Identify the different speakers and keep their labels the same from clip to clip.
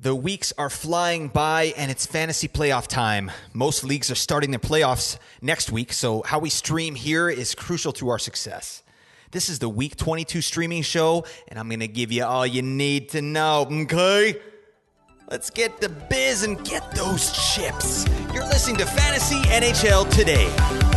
Speaker 1: The weeks are flying by and it's fantasy playoff time. Most leagues are starting their playoffs next week, so how we stream here is crucial to our success. This is the week 22 streaming show, and I'm going to give you all you need to know, okay? Let's get the biz and get those chips. You're listening to Fantasy NHL today.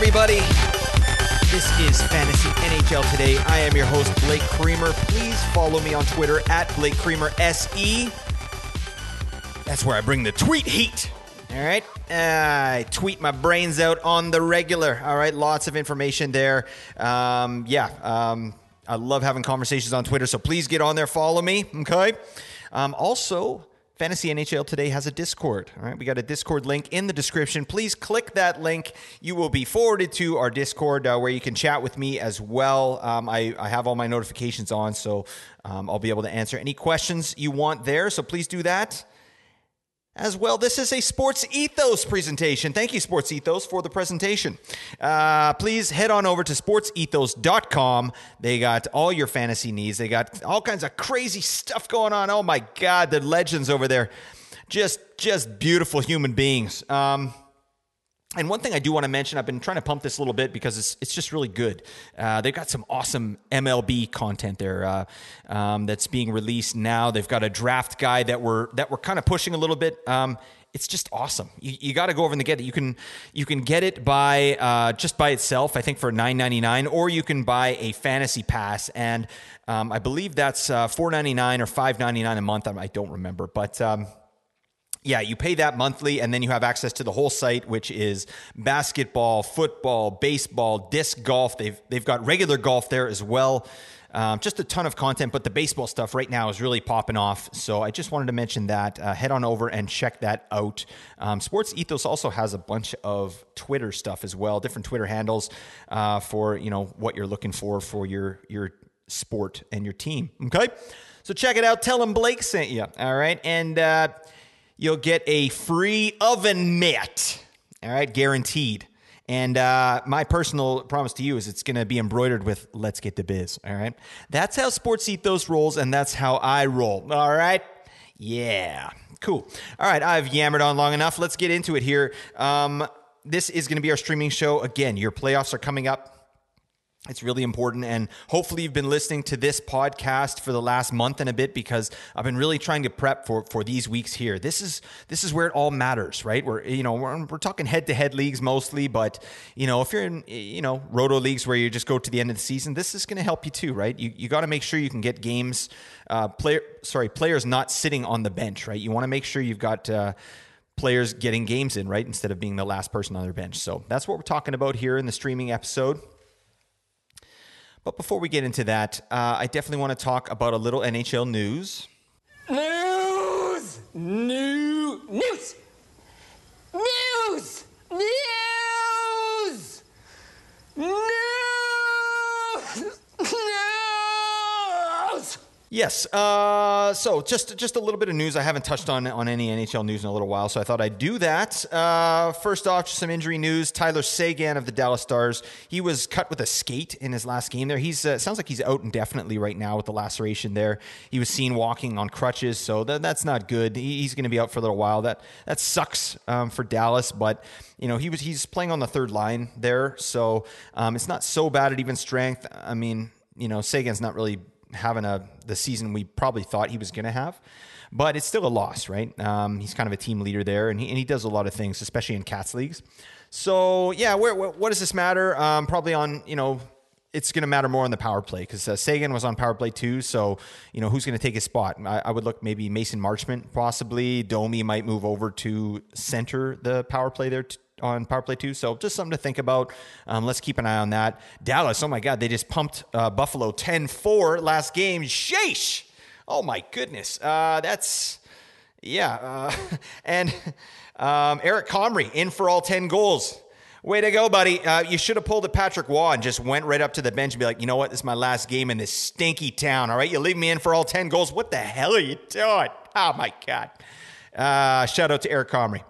Speaker 1: Everybody. This is Fantasy NHL Today. I am your host, Blake Creamer. Please follow me on Twitter at Blake Creamer SE. That's where I bring the tweet heat. All right. I tweet my brains out on the regular. All right. Lots of information there. Um, yeah. Um, I love having conversations on Twitter. So please get on there, follow me. Okay. Um, also, Fantasy NHL today has a Discord. All right, we got a Discord link in the description. Please click that link. You will be forwarded to our Discord uh, where you can chat with me as well. Um, I, I, have all my notifications on, so um, I'll be able to answer any questions you want there. So please do that as well. This is a Sports Ethos presentation. Thank you, Sports Ethos, for the presentation. Uh, please head on over to sportsethos.com. They got all your fantasy needs. They got all kinds of crazy stuff going on. Oh my God, the legends over there. Just, just beautiful human beings. Um, and one thing I do want to mention, I've been trying to pump this a little bit because it's it's just really good. Uh, they've got some awesome MLB content there uh, um, that's being released now. They've got a draft guide that we're that we're kind of pushing a little bit. Um, it's just awesome. You, you got to go over and get it. You can you can get it by uh, just by itself. I think for nine ninety nine, or you can buy a fantasy pass, and um, I believe that's uh, four ninety nine or five ninety nine a month. I don't remember, but um, yeah, you pay that monthly, and then you have access to the whole site, which is basketball, football, baseball, disc golf. They've they've got regular golf there as well. Um, just a ton of content, but the baseball stuff right now is really popping off. So I just wanted to mention that. Uh, head on over and check that out. Um, Sports Ethos also has a bunch of Twitter stuff as well, different Twitter handles uh, for you know what you're looking for for your your sport and your team. Okay, so check it out. Tell them Blake sent you. All right, and. Uh, you'll get a free oven mitt. All right, guaranteed. And uh, my personal promise to you is it's going to be embroidered with "Let's get the biz." All right, that's how Sports Ethos rolls, and that's how I roll. All right, yeah, cool. All right, I've yammered on long enough. Let's get into it here. Um, this is going to be our streaming show again. Your playoffs are coming up. It's really important. And hopefully, you've been listening to this podcast for the last month and a bit because I've been really trying to prep for, for these weeks here. This is this is where it all matters, right? We're you know we're, we're talking head to head leagues mostly, but you know if you're in you know roto leagues where you just go to the end of the season, this is going to help you too, right? You you got to make sure you can get games, uh, player sorry players not sitting on the bench, right? You want to make sure you've got. Uh, players getting games in, right? Instead of being the last person on their bench. So that's what we're talking about here in the streaming episode. But before we get into that, uh, I definitely want to talk about a little NHL news.
Speaker 2: News! News! News! News! News!
Speaker 1: Yes. Uh, so just just a little bit of news. I haven't touched on on any NHL news in a little while, so I thought I'd do that. Uh, first off, some injury news. Tyler Seguin of the Dallas Stars. He was cut with a skate in his last game. There, he's uh, sounds like he's out indefinitely right now with the laceration there. He was seen walking on crutches, so that, that's not good. He, he's going to be out for a little while. That that sucks um, for Dallas, but you know he was he's playing on the third line there, so um, it's not so bad at even strength. I mean, you know, Seguin's not really having a the season we probably thought he was going to have. But it's still a loss, right? Um, he's kind of a team leader there, and he, and he does a lot of things, especially in cats leagues. So yeah, where, where, what does this matter? Um, probably on you know it's going to matter more on the power play because uh, Seguin was on power play too. So, you know, who's going to take his spot? I, I, would look maybe Mason Marchment possibly. Domi might move over to center the power play there on power play too. So just something to think about. Um, let's keep an eye on that. Dallas, oh my God, they just pumped uh, Buffalo 10 4 last game. Sheesh. Oh my goodness. Uh, that's, yeah. Uh, and um, Eric Comrie in for all 10 goals. Way to go, buddy. Uh, you should have pulled a Patrick Roy and just went right up to the bench and be like, you know what? This is my last game in this stinky town. All right. You leave me in for all 10 goals. What the hell are you doing? Oh, my God. Uh, shout out to Eric Comrie.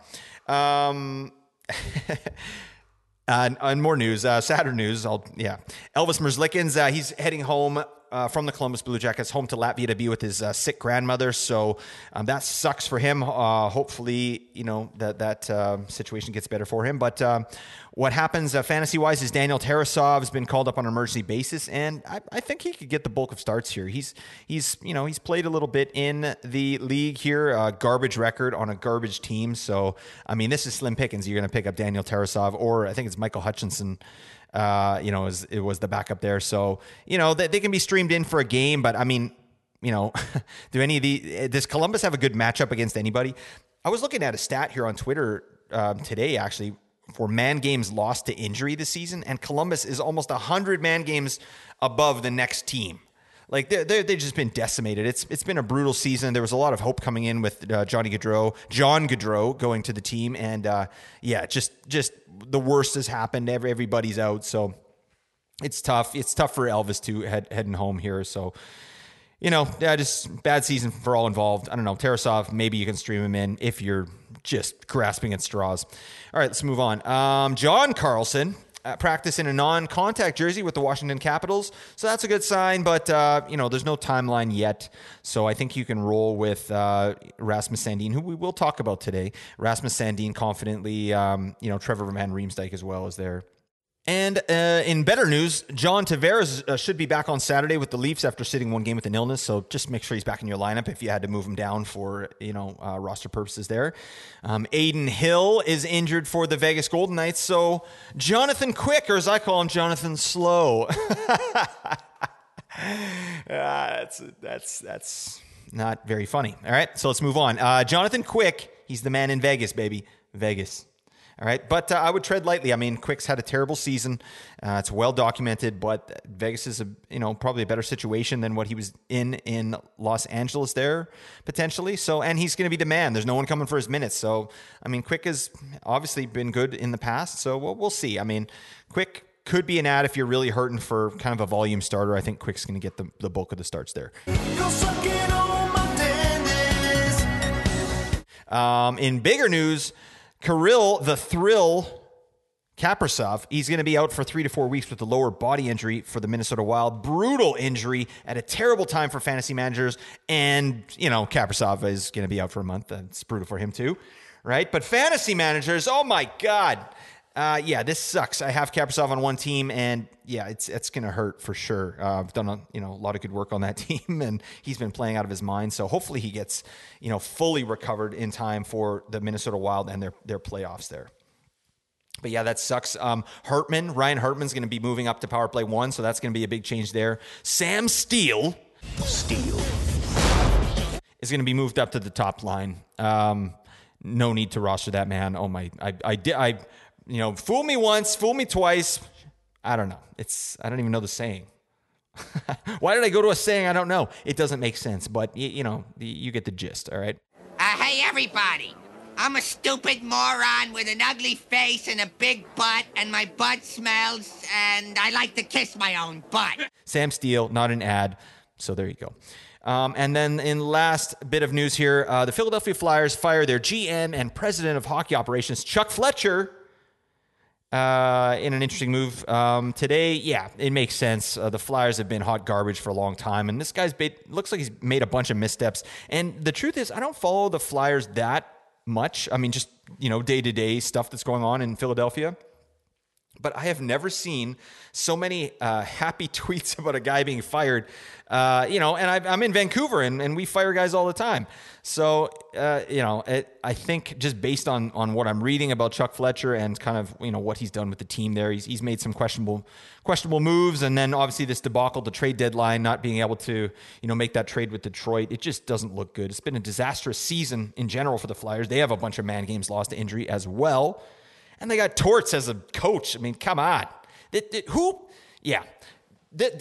Speaker 1: Um, uh, and more news, uh, sadder news. I'll, yeah. Elvis Merzlikins, uh, he's heading home uh, from the Columbus Blue Jackets home to Latvia to be with his uh, sick grandmother. So um, that sucks for him. Uh, hopefully, you know that that uh, situation gets better for him. But um, what happens uh, fantasy wise is Daniel Tarasov has been called up on an emergency basis, and I, I, think he could get the bulk of starts here. He's he's you know he's played a little bit in the league here, a garbage record on a garbage team. So I mean, this is slim pickings. You're going to pick up Daniel Tarasov, or I think it's Michael Hutchinson uh, you know, it was, it was the backup there. So, you know, they, they can be streamed in for a game, but I mean, you know, do any of the, does Columbus have a good matchup against anybody? I was looking at a stat here on Twitter um, today, actually, for man games lost to injury this season, and Columbus is almost 100 man games above the next team. Like they're, they're, they've just been decimated. It's it's been a brutal season. There was a lot of hope coming in with uh, Johnny Gaudreau, John Gaudreau going to the team, and uh, yeah, just just the worst has happened. Every, everybody's out, so it's tough. It's tough for Elvis to head heading home here. So you know, yeah, just bad season for all involved. I don't know. Tarasov, maybe you can stream him in if you're just grasping at straws. All right, let's move on. Um, John Carlson uh, practice in a non-contact jersey with the Washington Capitals, so that's a good sign. But uh, you know, there's no timeline yet, so I think you can roll with uh, Rasmus Sandin, who we will talk about today. Rasmus Sandin confidently, um, you know, Trevor Van Riemsdyk as well as there. And uh, in better news, John Tavares uh, should be back on Saturday with the Leafs after sitting one game with an illness. So just make sure he's back in your lineup if you had to move him down for you know uh, roster purposes. There, um, Adin Hill is injured for the Vegas Golden Knights. So Jonathan Quick, or as I call him, Jonathan Slow. that's that's that's not very funny. All right, so let's move on. Uh, Jonathan Quick, he's the man in Vegas, baby. Vegas. All right, but uh, I would tread lightly. I mean, Quick's had a terrible season. Uh, it's well documented, but Vegas is a you know probably a better situation than what he was in in Los Angeles there potentially. So, and he's going to be the man. There's no one coming for his minutes. So, I mean, Quick has obviously been good in the past. So we'll, we'll see. I mean, Quick could be an ad if you're really hurting for kind of a volume starter. I think Quick's going to get the, the bulk of the starts there. Um, in bigger news. Kirill the Thrill Kaprizov, he's going to be out for three to four weeks with a lower body injury for the Minnesota Wild. Brutal injury at a terrible time for fantasy managers. And, you know, Kaprizov is going to be out for a month. That's brutal for him, too. Right? But fantasy managers, oh my God. Uh, yeah, this sucks. I have Kaprizov on one team, and yeah, it's it's going to hurt for sure. Uh, I've done a, you know a lot of good work on that team, and he's been playing out of his mind. So hopefully he gets you know fully recovered in time for the Minnesota Wild and their their playoffs there. But yeah, that sucks. Um, Hartman, Ryan Hartman's going to be moving up to power play one, so that's going to be a big change there. Sam Steel, Steel, is going to be moved up to the top line. Um, no need to roster that man. Oh my, I, I did, I you know, fool me once, fool me twice. I don't know. It's I don't even know the saying. Why did I go to a saying I don't know? It doesn't make sense, but you, you know, you get the gist, all right?
Speaker 3: Uh, hey everybody. I'm a stupid moron with an ugly face and a big butt, and my butt smells, and I like to kiss my own butt.
Speaker 1: Sam Steel, not an ad. So there you go. Um, and then, in last bit of news here, uh, the Philadelphia Flyers fire their GM and president of hockey operations, Chuck Fletcher, uh, in an interesting move um, today. Yeah, it makes sense. Uh, the Flyers have been hot garbage for a long time, and this guy's been, looks like he's made a bunch of missteps. And the truth is, I don't follow the Flyers that much. I mean, just you know, day to day stuff that's going on in Philadelphia. But I have never seen so many uh, happy tweets about a guy being fired. Uh, you know, and I, am in Vancouver, and, and we fire guys all the time. So, uh, you know, it, I think just based on on what I'm reading about Chuck Fletcher and kind of you know what he's done with the team there, he's he's made some questionable questionable moves, and then obviously this debacle, the trade deadline, not being able to you know make that trade with Detroit, it just doesn't look good. It's been a disastrous season in general for the Flyers. They have a bunch of man games lost to injury as well, and they got Torts as a coach. I mean, come on, it, it, who? Yeah,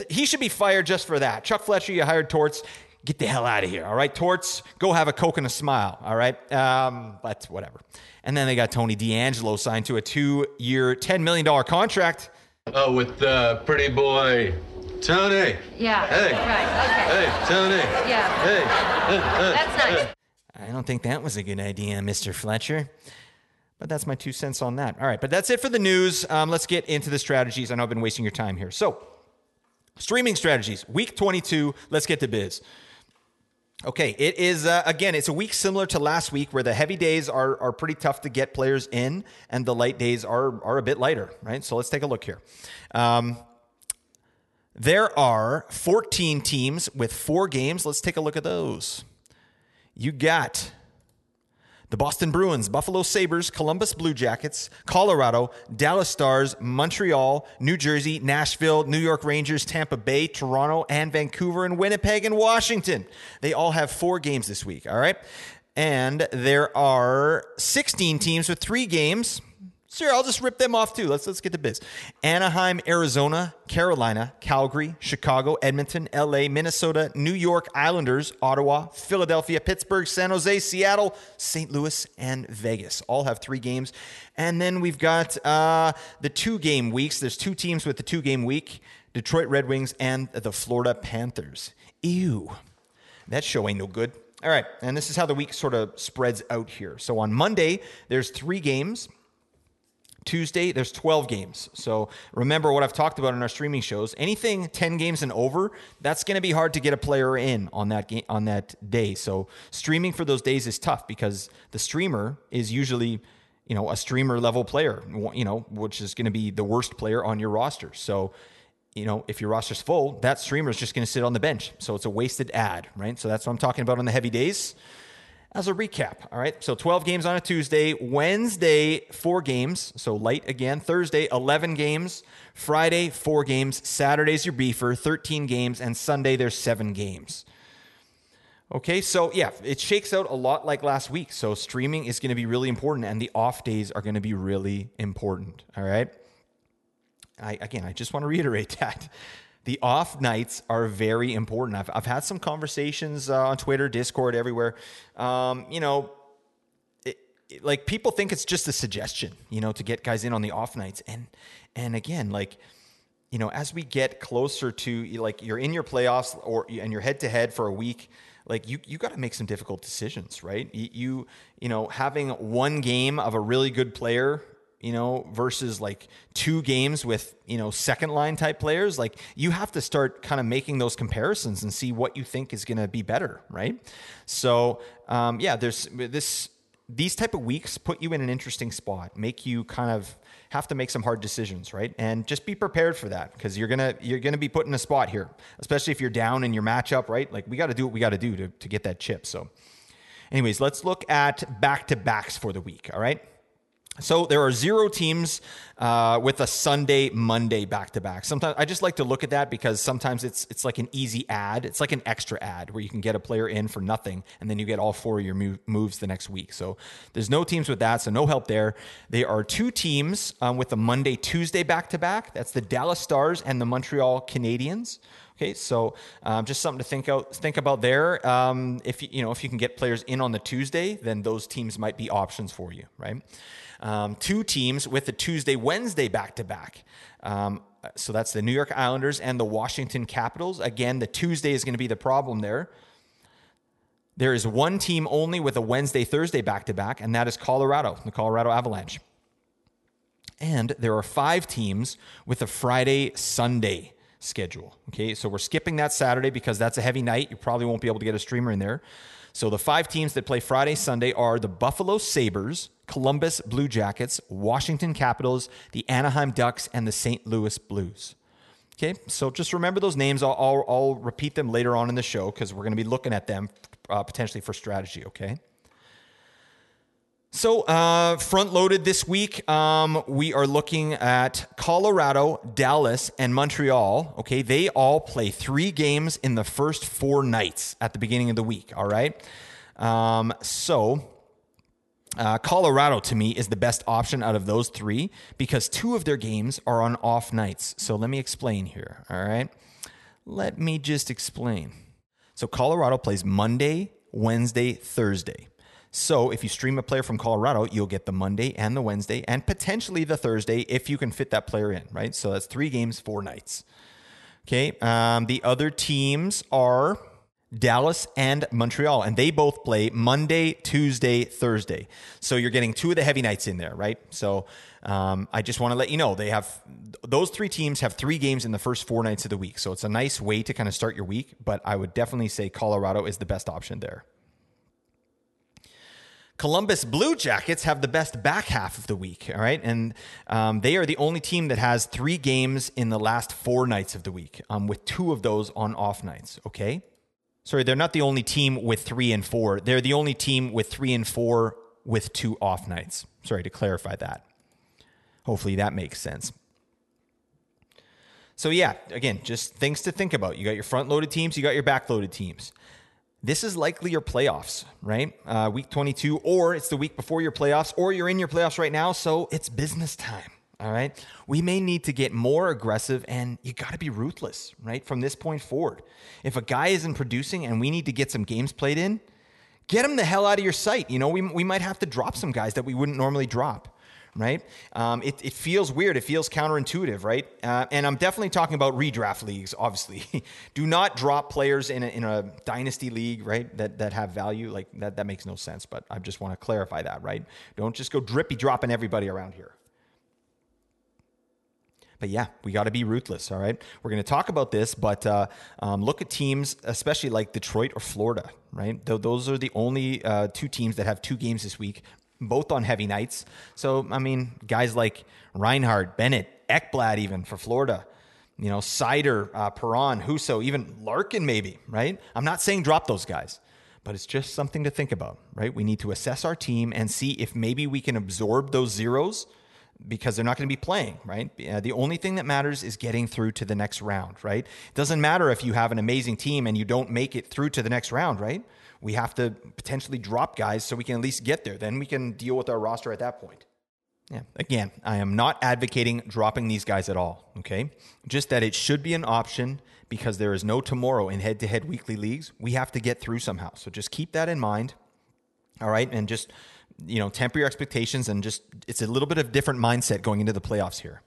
Speaker 1: he should be fired just for that. Chuck Fletcher, you hired Torts get the hell out of here. All right, Torts, go have a Coke and a smile. All right, um, but whatever. And then they got Tony DeAngelo signed to a two year, $10 million contract.
Speaker 4: Oh, with uh, pretty boy Tony.
Speaker 5: Yeah.
Speaker 4: Hey.
Speaker 5: Right. Okay.
Speaker 4: Hey, Tony.
Speaker 5: Yeah.
Speaker 4: Hey.
Speaker 5: That's nice.
Speaker 1: I don't think that was a good idea, Mr. Fletcher. But that's my two cents on that. All right, but that's it for the news. Um, let's get into the strategies. I know I've been wasting your time here. So, streaming strategies, week 22. Let's get to biz. Okay, it is uh, again. It's a week similar to last week, where the heavy days are are pretty tough to get players in, and the light days are are a bit lighter, right? So let's take a look here. Um, there are 14 teams with four games. Let's take a look at those. You got the Boston Bruins, Buffalo Sabres, Columbus Blue Jackets, Colorado, Dallas Stars, Montreal, New Jersey, Nashville, New York Rangers, Tampa Bay, Toronto, and Vancouver, and Winnipeg and Washington. They all have four games this week, all right? And there are 16 teams with three games. Sure, I'll just rip them off too. Let's let's get to biz. Anaheim, Arizona, Carolina, Calgary, Chicago, Edmonton, LA, Minnesota, New York Islanders, Ottawa, Philadelphia, Pittsburgh, San Jose, Seattle, St. Louis, and Vegas. All have three games. And then we've got uh, the two game weeks. There's two teams with the two game week Detroit Red Wings and the Florida Panthers. Ew. That show ain't no good. All right, and this is how the week sort of spreads out here. So on Monday, there's three games. Tuesday, there's 12 games. So remember what I've talked about in our streaming shows. Anything 10 games and over, that's going to be hard to get a player in on that game on that day. So streaming for those days is tough because the streamer is usually, you know, a streamer level player, you know, which is going to be the worst player on your roster. So you know, if your roster's full, that streamer is just going to sit on the bench. So it's a wasted ad, right? So that's what I'm talking about on the heavy days as a recap. All right. So 12 games on a Tuesday. Wednesday, four games. So light again. Thursday, 11 games. Friday, four games. Saturday's your beefer, 13 games. And Sunday, there's seven games. Okay, so yeah, it shakes out a lot like last week. So streaming is going to be really important, and the off days are going to be really important. All right. I, again, I just want to reiterate that the off nights are very important. I've, I've had some conversations uh, on Twitter, Discord, everywhere. Um, you know, it, it, like people think it's just a suggestion, you know, to get guys in on the off nights. And and again, like you know, as we get closer to like you're in your playoffs or and you're head to head for a week, like you you got to make some difficult decisions, right? You, you you know, having one game of a really good player you know, versus like two games with, you know, second line type players, like you have to start kind of making those comparisons and see what you think is going to be better, right? So, um, yeah, there's this, these type of weeks put you in an interesting spot, make you kind of have to make some hard decisions, right? And just be prepared for that because you're gonna you're gonna be put in a spot here, especially if you're down in your matchup, right? Like we got to do what we got to do to to get that chip. So, anyways, let's look at back to backs for the week. All right. So there are zero teams uh, with a Sunday Monday back to back. Sometimes I just like to look at that because sometimes it's it's like an easy ad. It's like an extra ad where you can get a player in for nothing, and then you get all four of your move, moves the next week. So there's no teams with that, so no help there. There are two teams um, with a Monday Tuesday back to back. That's the Dallas Stars and the Montreal Canadiens. Okay, so um, just something to think out, think about there. Um, if you, you know if you can get players in on the Tuesday, then those teams might be options for you, right? Um, two teams with the Tuesday Wednesday back to back. So that's the New York Islanders and the Washington Capitals. Again, the Tuesday is going to be the problem there. There is one team only with a Wednesday Thursday back to back, and that is Colorado, the Colorado Avalanche. And there are five teams with a Friday Sunday schedule. Okay, so we're skipping that Saturday because that's a heavy night. You probably won't be able to get a streamer in there. So the five teams that play Friday, Sunday are the Buffalo Sabres, Columbus Blue Jackets, Washington Capitals, the Anaheim Ducks, and the St. Louis Blues. Okay, so just remember those names. I'll, I'll, I'll repeat them later on in the show because we're going to be looking at them uh, potentially for strategy. Okay. So, uh, front loaded this week, um, we are looking at Colorado, Dallas, and Montreal. Okay, they all play three games in the first four nights at the beginning of the week. All right. Um, so, uh, Colorado to me is the best option out of those three because two of their games are on off nights. So, let me explain here. All right. Let me just explain. So Colorado plays Monday, Wednesday, Thursday. So if you stream a player from Colorado, you'll get the Monday and the Wednesday and potentially the Thursday if you can fit that player in, right? So that's three games, four nights. Okay. Um, the other teams are Dallas and Montreal, and they both play Monday, Tuesday, Thursday. So you're getting two of the heavy nights in there, right? So um, I just want to let you know they have those three teams have three games in the first four nights of the week. So it's a nice way to kind of start your week, but I would definitely say Colorado is the best option there. Columbus Blue Jackets have the best back half of the week, all right? And um, they are the only team that has three games in the last four nights of the week, um, with two of those on off nights, okay? Sorry, they're not the only team with three and four. They're the only team with three and four with two off nights. Sorry to clarify that. Hopefully that makes sense. So, yeah, again, just things to think about. You got your front loaded teams, you got your back loaded teams this is likely your playoffs, right? Uh, week 22, or it's the week before your playoffs, or you're in your playoffs right now, so it's business time. All right. We may need to get more aggressive and you got to be ruthless, right? From this point forward. If a guy isn't producing and we need to get some games played in, get him the hell out of your sight. You know, we, we might have to drop some guys that we wouldn't normally drop right? Um, it, it, feels weird. It feels counterintuitive, right? Uh, and I'm definitely talking about redraft leagues, obviously. Do not drop players in a, in a dynasty league, right? That, that have value. Like that, that makes no sense, but I just want to clarify that, right? Don't just go drippy dropping everybody around here. But yeah, we got to be ruthless. All right. We're going to talk about this, but uh, um, look at teams, especially like Detroit or Florida, right? Th- those are the only uh, two teams that have two games this week both on heavy nights. So, I mean, guys like Reinhart, Bennett, Ekblad, even for Florida, you know, Seider, uh, Perron, Husso, even Larkin, maybe, right? I'm not saying drop those guys, but it's just something to think about, right? We need to assess our team and see if maybe we can absorb those zeros because they're not going to be playing, right? Uh, the only thing that matters is getting through to the next round, right? It doesn't matter if you have an amazing team and you don't make it through to the next round, right? we have to potentially drop guys so we can at least get there. Then we can deal with our roster at that point. Yeah. Again, I am not advocating dropping these guys at all. Okay. Just that it should be an option because there is no tomorrow in head to head weekly leagues. We have to get through somehow. So just keep that in mind. All right. And just, you know, temper your expectations and just, it's a little bit of different mindset going into the playoffs here.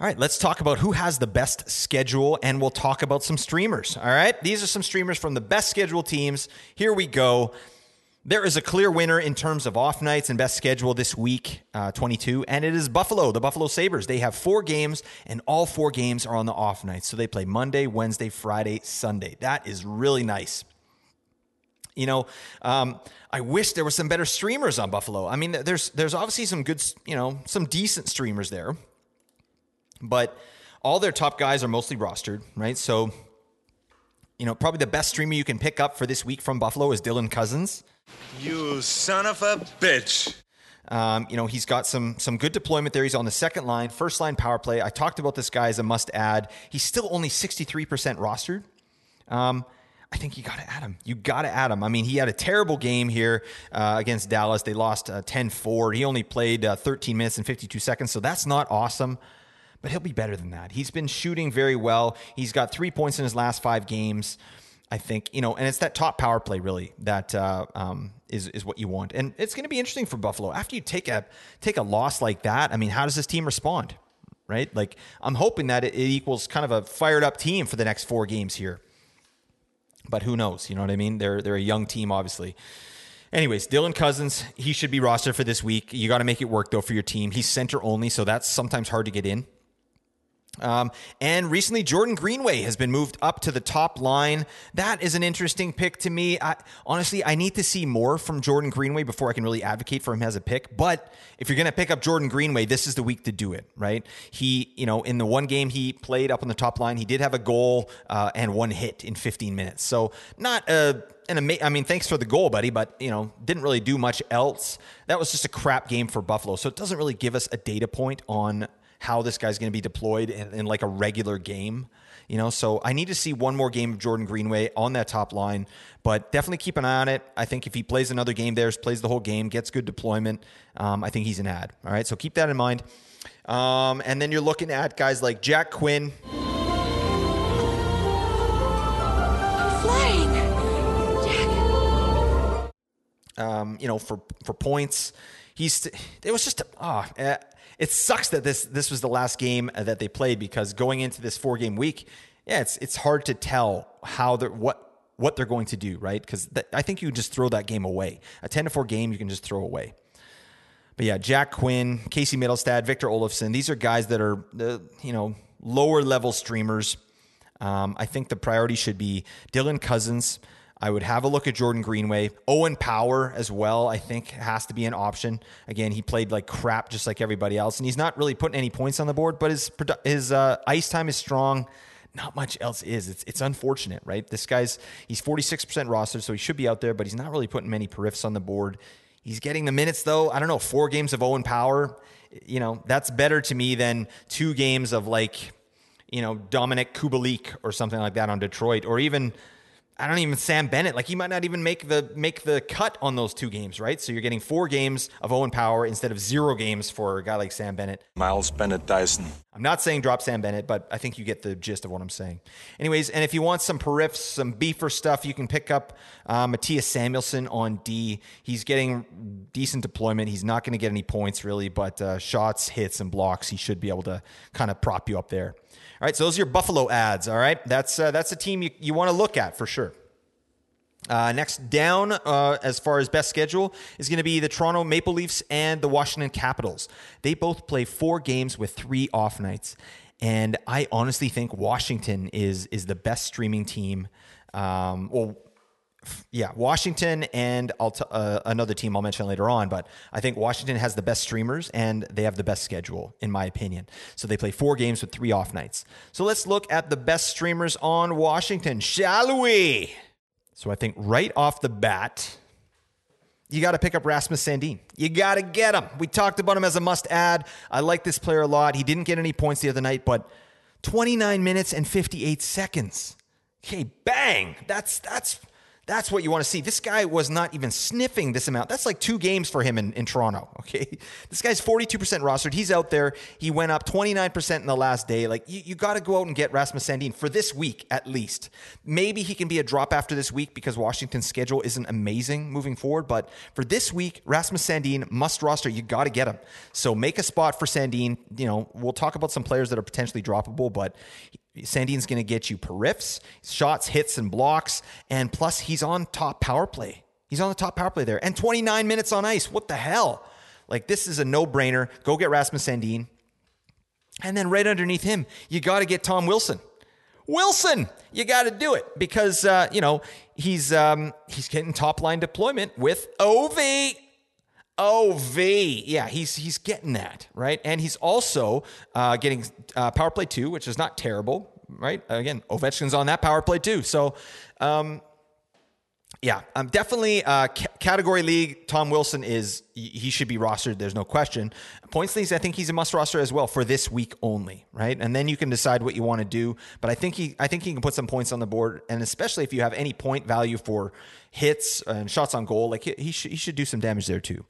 Speaker 1: All right, let's talk about who has the best schedule, and we'll talk about some streamers. All right, these are some streamers from the best schedule teams. Here we go. There is a clear winner in terms of off nights and best schedule this week, uh, 22, and it is Buffalo, the Buffalo Sabres. They have four games, and all four games are on the off nights. So they play Monday, Wednesday, Friday, Sunday. That is really nice. You know, um, I wish there were some better streamers on Buffalo. I mean, there's there's obviously some good, you know, some decent streamers there. But all their top guys are mostly rostered, right? So, you know, probably the best streamer you can pick up for this week from Buffalo is Dylan Cozens.
Speaker 5: You son of a bitch.
Speaker 1: Um, you know, he's got some some good deployment there. He's on the second line, first line power play. I talked about this guy as a must add. He's still only 63% rostered. Um, I think you got to add him. You got to add him. I mean, he had a terrible game here uh, against Dallas. They lost uh, 10 4. He only played uh, 13 minutes and 52 seconds, so that's not awesome but he'll be better than that. He's been shooting very well. He's got three points in his last five games. I think you know, and it's that top power play really that uh, um, is is what you want, and it's going to be interesting for Buffalo after you take a take a loss like that. I mean, how does this team respond? Right, like I'm hoping that it, equals kind of a fired up team for the next four games here, but who knows? You know what I mean? They're they're a young team, obviously. Anyways, Dylan Cozens, he should be rostered for this week. You got to make it work though for your team. He's center only, so that's sometimes hard to get in. Um, and recently, Jordan Greenway has been moved up to the top line. That is an interesting pick to me. I, honestly, I need to see more from Jordan Greenway before I can really advocate for him as a pick. But if you're going to pick up Jordan Greenway, this is the week to do it, right? He, you know, in the one game he played up on the top line, he did have a goal uh, and one hit in 15 minutes. So not a an ama- I mean, thanks for the goal, buddy, but you know, didn't really do much else. That was just a crap game for Buffalo. So it doesn't really give us a data point on how this guy's going to be deployed in, in like a regular game. You know, so I need to see one more game of Jordan Greenway on that top line, but definitely keep an eye on it. I think if he plays another game there, plays the whole game, gets good deployment, um, I think he's an ad. All right, so keep that in mind. Um, and then you're looking at guys like Jack Quinn. Um, you know, for for points. He's it was just. Uh, it sucks that this this was the last game that they played because going into this four game week, yeah, it's it's hard to tell how they're what what they're going to do, right? Because I think you just throw that game away. A ten to four game, you can just throw away. But yeah, Jack Quinn, Casey Mittelstadt, Victor Olofsson, these are guys that are the you know lower level streamers. Um, I think the priority should be Dylan Cozens. I would have a look at Jordan Greenway. Owen Power as well, I think, has to be an option. Again, he played like crap just like everybody else, and he's not really putting any points on the board, but his, his uh, ice time is strong. Not much else is. It's, it's unfortunate, right? This guy's, he's 46% rostered, so he should be out there, but he's not really putting many periffs on the board. He's getting the minutes, though. I don't know, four games of Owen Power. You know, that's better to me than two games of like, you know, Dominik Kubalik or something like that on Detroit, or even I don't even Sam Bennett. Like he might not even make the make the cut on those two games, right? So you're getting four games of Owen Power instead of zero games for a guy like Sam Bennett.
Speaker 5: Miles Bennett Dyson.
Speaker 1: I'm not saying drop Sam Bennett, but I think you get the gist of what I'm saying. Anyways, and if you want some periffs, some beefer stuff, you can pick up uh, Mattias Samuelsson on D. He's getting decent deployment. He's not going to get any points really, but uh, shots, hits, and blocks, he should be able to kind of prop you up there. All right, so those are your Buffalo ads. All right, that's uh, that's a team you, you want to look at for sure. Uh, next down, uh, as far as best schedule, is going to be the Toronto Maple Leafs and the Washington Capitals. They both play four games with three off nights, and I honestly think Washington is is the best streaming team. Um, well, yeah, Washington and I'll t- uh, another team I'll mention later on, but I think Washington has the best streamers and they have the best schedule, in my opinion. So they play four games with three off nights. So let's look at the best streamers on Washington, shall we? So I think right off the bat, you got to pick up Rasmus Sandin. You got to get him. We talked about him as a must add. I like this player a lot. He didn't get any points the other night, but 29 minutes and 58 seconds. Okay, bang. That's that's that's what you want to see. This guy was not even sniffing this amount. That's like two games for him in, in Toronto. Okay. This guy's 42% rostered. He's out there. He went up 29% in the last day. Like, you, you got to go out and get Rasmus Sandin for this week at least. Maybe he can be a drop after this week because Washington's schedule isn't amazing moving forward. But for this week, Rasmus Sandin must roster. You got to get him. So make a spot for Sandin. You know, we'll talk about some players that are potentially droppable, but Sandin's going to get you periffs, shots, hits, and blocks. And plus, he's on top power play. He's on the top power play there. And 29 minutes on ice. What the hell? Like, this is a no brainer. Go get Rasmus Sandin. And then right underneath him, you got to get Tom Wilson. Wilson, you got to do it because uh, you know he's um, he's getting top line deployment with OV. OV, yeah, he's he's getting that right, and he's also uh, getting uh, power play two, which is not terrible, right? Again, Ovechkin's on that power play too, so um, yeah, I'm um, definitely uh, category league. Tom Wilson is he should be rostered. There's no question. Points leagues, I think he's a must roster as well for this week only, right? And then you can decide what you want to do. But I think he I think he can put some points on the board, and especially if you have any point value for hits and shots on goal, like he, he should he should do some damage there too.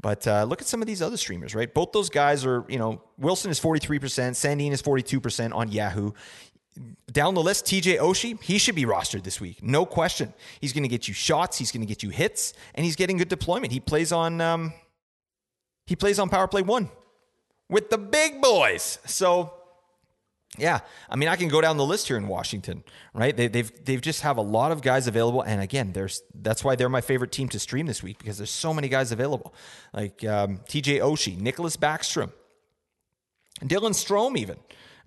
Speaker 1: But uh, look at some of these other streamers, right? Both those guys are, you know, Wilson is 43%, Sandin is 42% on Yahoo. Down the list, TJ Oshie, he should be rostered this week. No question. He's going to get you shots, he's going to get you hits, and he's getting good deployment. He plays on um, he plays on power play 1 with the big boys. So yeah, I mean, I can go down the list here in Washington, right? They, they've they've just have a lot of guys available, and again, there's that's why they're my favorite team to stream this week because there's so many guys available, like um, T.J. Oshie, Nicklas Backstrom, Dylan Strome, even.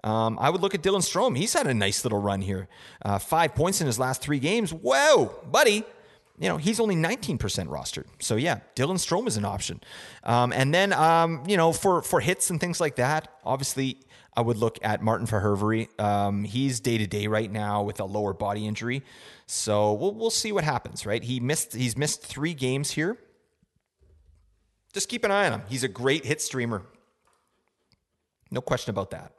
Speaker 1: Um, I would look at Dylan Strome. He's had a nice little run here. Uh, five points in his last three games. Whoa, buddy. You know, he's only 19% rostered. So, yeah, Dylan Strome is an option. Um, and then, um, you know, for, for hits and things like that, obviously, I would look at Martin Fehervary. Um, he's day to day right now with a lower body injury. So, we'll, we'll see what happens, right? He missed, he's missed three games here. Just keep an eye on him. He's a great hit streamer. No question about that.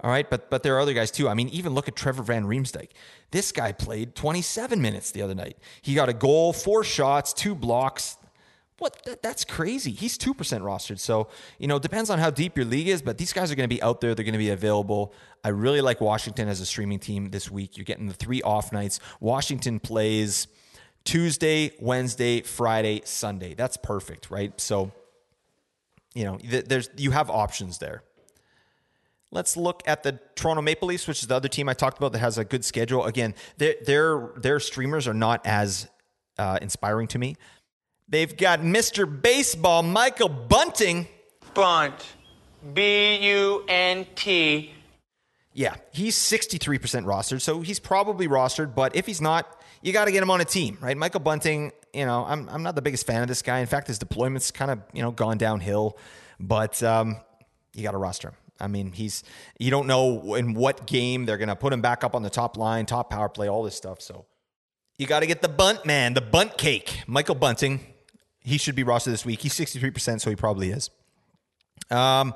Speaker 1: All right, but but there are other guys too. I mean, even look at Trevor Van Riemsdyk. This guy played 27 minutes the other night. He got a goal, four shots, two blocks. What? That, that's crazy. He's 2% rostered. So, you know, depends on how deep your league is, but these guys are going to be out there. They're going to be available. I really like Washington as a streaming team this week. You're getting the three off nights. Washington plays Tuesday, Wednesday, Friday, Sunday. That's perfect, right? So, you know, there's you have options there. Let's look at the Toronto Maple Leafs, which is the other team I talked about that has a good schedule. Again, their their, their streamers are not as uh, inspiring to me. They've got Mr. Baseball, Michael Bunting.
Speaker 6: Bunt. B U N T.
Speaker 1: Yeah, he's 63% rostered, so he's probably rostered, but if he's not, you got to get him on a team, right? Michael Bunting, you know, I'm, I'm not the biggest fan of this guy. In fact, his deployment's kind of, you know, gone downhill, but um, you got to roster him. I mean, he's, you don't know in what game they're going to put him back up on the top line, top power play, all this stuff. So you got to get the bunt man, the bunt cake. Michael Bunting, he should be rostered this week. He's 63%, so he probably is. Um,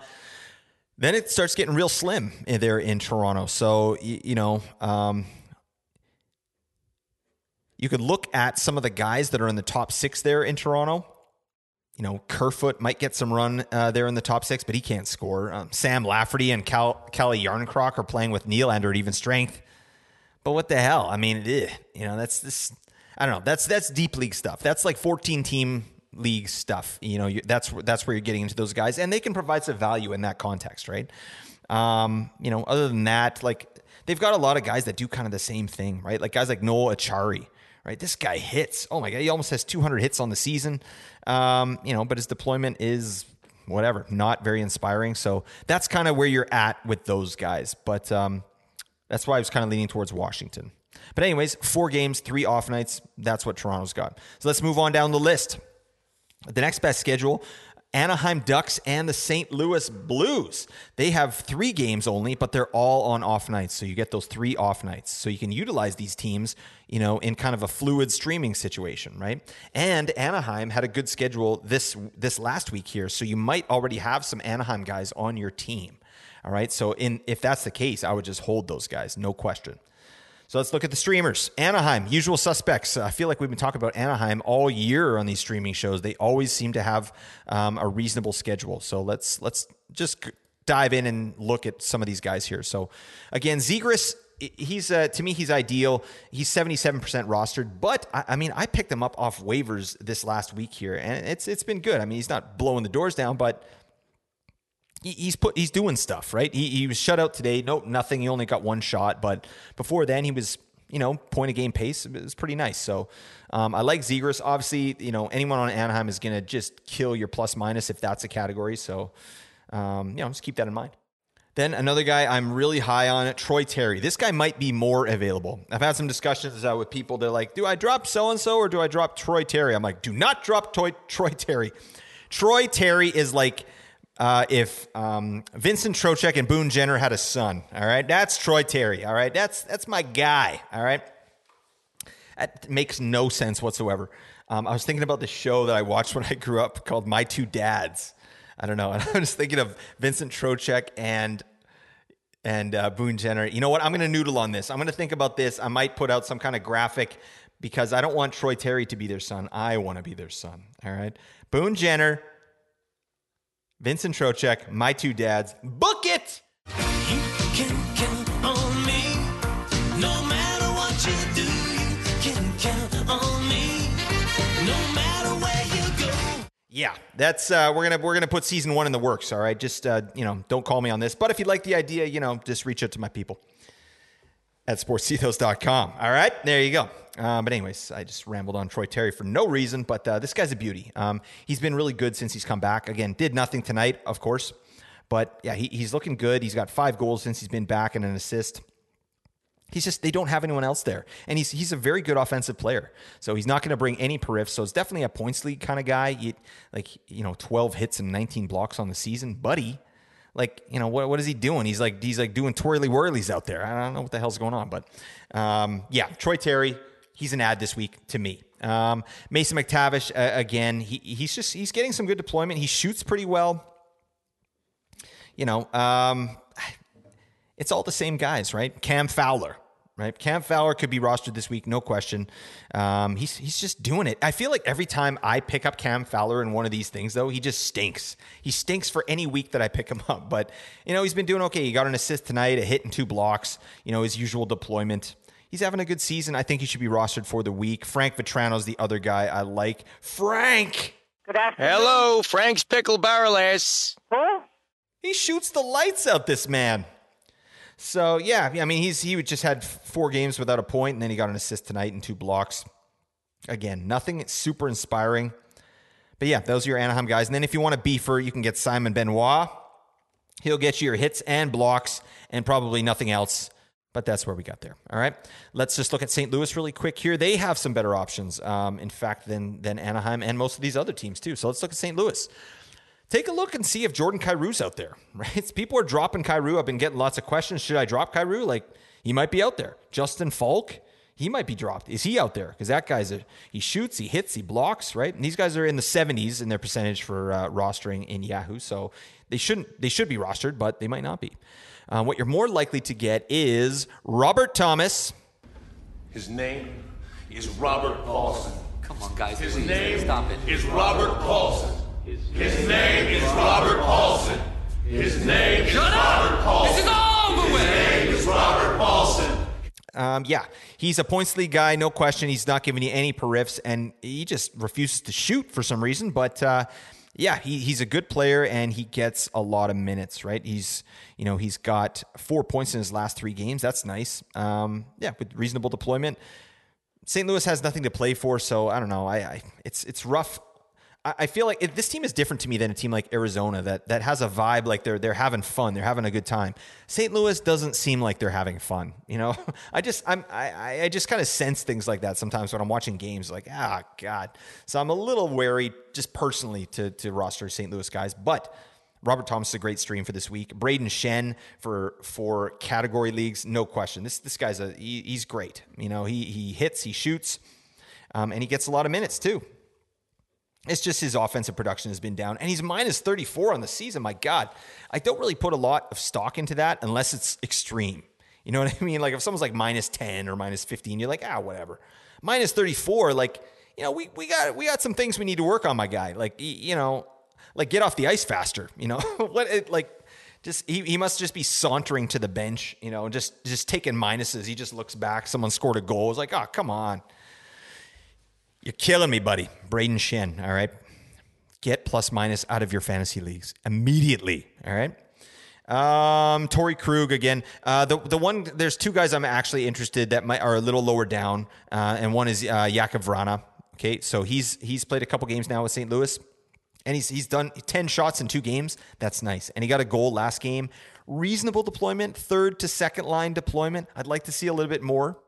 Speaker 1: then it starts getting real slim there in Toronto. So, you, you know, um, you could look at some of the guys that are in the top six there in Toronto. You know, Kerfoot might get some run uh, there in the top six, but he can't score. Um, Sam Lafferty and Cal- Calle Jarnkrok are playing with Nylander at even strength. But what the hell? I mean, eh, you know, that's this. I don't know. That's that's deep league stuff. That's like 14 team league stuff. You know, you, that's that's where you're getting into those guys, and they can provide some value in that context, right? Um, you know, other than that, like they've got a lot of guys that do kind of the same thing, right? Like guys like Noel Acciari, right? This guy hits. Oh my god, he almost has 200 hits on the season. Um, you know, but his deployment is whatever, not very inspiring. So that's kind of where you're at with those guys. But um, that's why I was kind of leaning towards Washington. But anyways, four games, three off nights. That's what Toronto's got. So let's move on down the list. The next best schedule Anaheim Ducks and the St. Louis Blues. They have three games only, but they're all on off nights. So you get those three off nights. So you can utilize these teams, you know, in kind of a fluid streaming situation, right? And Anaheim had a good schedule this this last week here. So you might already have some Anaheim guys on your team. All right. So in if that's the case, I would just hold those guys, no question. So let's look at the streamers. Anaheim, usual suspects. I feel like we've been talking about Anaheim all year on these streaming shows. They always seem to have um, a reasonable schedule. So let's let's just dive in and look at some of these guys here. So again, Zegras he's uh, to me he's ideal. He's seventy seven percent rostered, but I, I, mean I picked him up off waivers this last week here, and it's it's been good. I mean he's not blowing the doors down, but he's put he's doing stuff right. He, he was shut out today. No, nothing. He only got one shot, but before then he was you know point of game pace. It was pretty nice. So um, I like Zegras. Obviously, you know anyone on Anaheim is going to just kill your plus minus if that's a category. So um, you know just keep that in mind. Then another guy I'm really high on, Troy Terry. This guy might be more available. I've had some discussions uh, with people. They're like, "Do I drop so and so or do I drop Troy Terry?" I'm like, "Do not drop Troy, Troy Terry." Troy Terry is like uh, if um, Vincent Trocheck and Boone Jenner had a son. All right, that's Troy Terry. All right, that's that's my guy. All right, that makes no sense whatsoever. Um, I was thinking about the show that I watched when I grew up called My Two Dads. I don't know. And I was thinking of Vincent Trocheck and and uh, Boone Jenner. You know what? I'm going to noodle on this. I'm going to think about this. I might put out some kind of graphic because I don't want Troy Terry to be their son. I want to be their son. All right. Boone Jenner, Vincent Trocheck, my two dads. Book it! You can count on me. No matter what you do, you can count on me. No matter where you go. Yeah, that's uh, we're gonna we're gonna put season one in the works. All right, just uh, you know, don't call me on this. But if you like the idea, you know, just reach out to my people at sportsethos.com. All right, there you go. Uh, but anyways, I just rambled on Troy Terry for no reason. But uh, this guy's a beauty. Um, he's been really good since he's come back. Again, did nothing tonight, of course, but yeah, he, he's looking good. He's got five goals since he's been back and an assist. He's just they don't have anyone else there, and he's he's a very good offensive player. So he's not going to bring any periffs. So it's definitely a points league kind of guy. He, like you know, twelve hits and nineteen blocks on the season, buddy. Like you know what what is he doing? He's like he's like doing twirly whirlies out there. I don't know what the hell's going on, but um, yeah, Troy Terry he's an ad this week to me. Um, Mason McTavish uh, again. He, he's just he's getting some good deployment. He shoots pretty well. You know, um, it's all the same guys, right? Cam Fowler, right? Cam Fowler could be rostered this week, no question. Um, he's he's just doing it. I feel like every time I pick up Cam Fowler in one of these things, though, he just stinks. He stinks for any week that I pick him up. But you know, he's been doing okay. He got an assist tonight, a hit and two blocks. You know, his usual deployment he's having a good season. I think he should be rostered for the week. Frank Vatrano's the other guy I like. Frank!
Speaker 7: Good afternoon.
Speaker 6: Hello, Frank's Pickle Barrel Ass.
Speaker 7: Who?
Speaker 1: He shoots the lights out, this man. So yeah, I mean he's he just had four games without a point, and then he got an assist tonight and two blocks. Again, nothing super inspiring. But yeah, those are your Anaheim guys. And then if you want a beefer, you can get Simon Benoit. He'll get you your hits and blocks and probably nothing else. But that's where we got there. All right. Let's just look at St. Louis really quick here. They have some better options, um, in fact, than, than Anaheim and most of these other teams, too. So let's look at St. Louis. Take a look and see if Jordan Kyrou's out there, right? People are dropping Kyrou. I've been getting lots of questions. Should I drop Kyrou? Like, he might be out there. Justin Faulk, he might be dropped. Is he out there? Because that guy's a he shoots, he hits, he blocks, right? And these guys are in the 70s in their percentage for uh, rostering in Yahoo, so they shouldn't they should be rostered, but they might not be. Uh, what you're more likely to get is Robert Thomas.
Speaker 8: His name is Robert Paulson.
Speaker 9: Come on, guys,
Speaker 8: His
Speaker 9: please,
Speaker 8: name
Speaker 9: stop it.
Speaker 8: is Robert Paulson. His name is Robert Paulson. His name is Robert Paulson.
Speaker 9: This is all over with.
Speaker 8: His name is Robert Paulson.
Speaker 1: Um, yeah, he's a points league guy, no question. He's not giving you any periffs, and he just refuses to shoot for some reason. But uh, yeah, he, he's a good player, and he gets a lot of minutes. Right? He's you know he's got four points in his last three games. That's nice. Um, yeah, with reasonable deployment. St. Louis has nothing to play for, so I don't know. I, I it's it's rough. I, feel like it, this team is different to me than a team like Arizona that that has a vibe like they're they're having fun, they're having a good time. St. Louis doesn't seem like they're having fun. You know, I just I'm I I just kind of sense things like that sometimes when I'm watching games. Like ah god, so I'm a little wary just personally to to roster St. Louis guys, but. Robert Thomas is a great stream for this week. Brayden Schenn for for category leagues, no question. This this guy's a he, he's great. You know, he he hits, he shoots, um, and he gets a lot of minutes too. It's just his offensive production has been down, and he's minus 34 on the season. My God, I don't really put a lot of stock into that unless it's extreme. You know what I mean? Like if someone's like minus 10 or minus 15, you're like, ah, whatever. Minus 34, like you know, we we got we got some things we need to work on, my guy. Like you know, like get off the ice faster. You know what? It, like just he, he must just be sauntering to the bench. You know, just just taking minuses. He just looks back. Someone scored a goal. It's like, oh, come on. You're killing me, buddy. Brayden Schenn, all right? Get plus minus out of your fantasy leagues immediately, all right? Um, Torey Krug again. Uh, the the one there's two guys I'm actually interested that might are a little lower down, uh, and one is uh, Jakub Vrana. Okay, so he's he's played a couple games now with St. Louis, and he's he's done ten shots in two games. That's nice, and he got a goal last game. Reasonable deployment, third to second line deployment. I'd like to see a little bit more.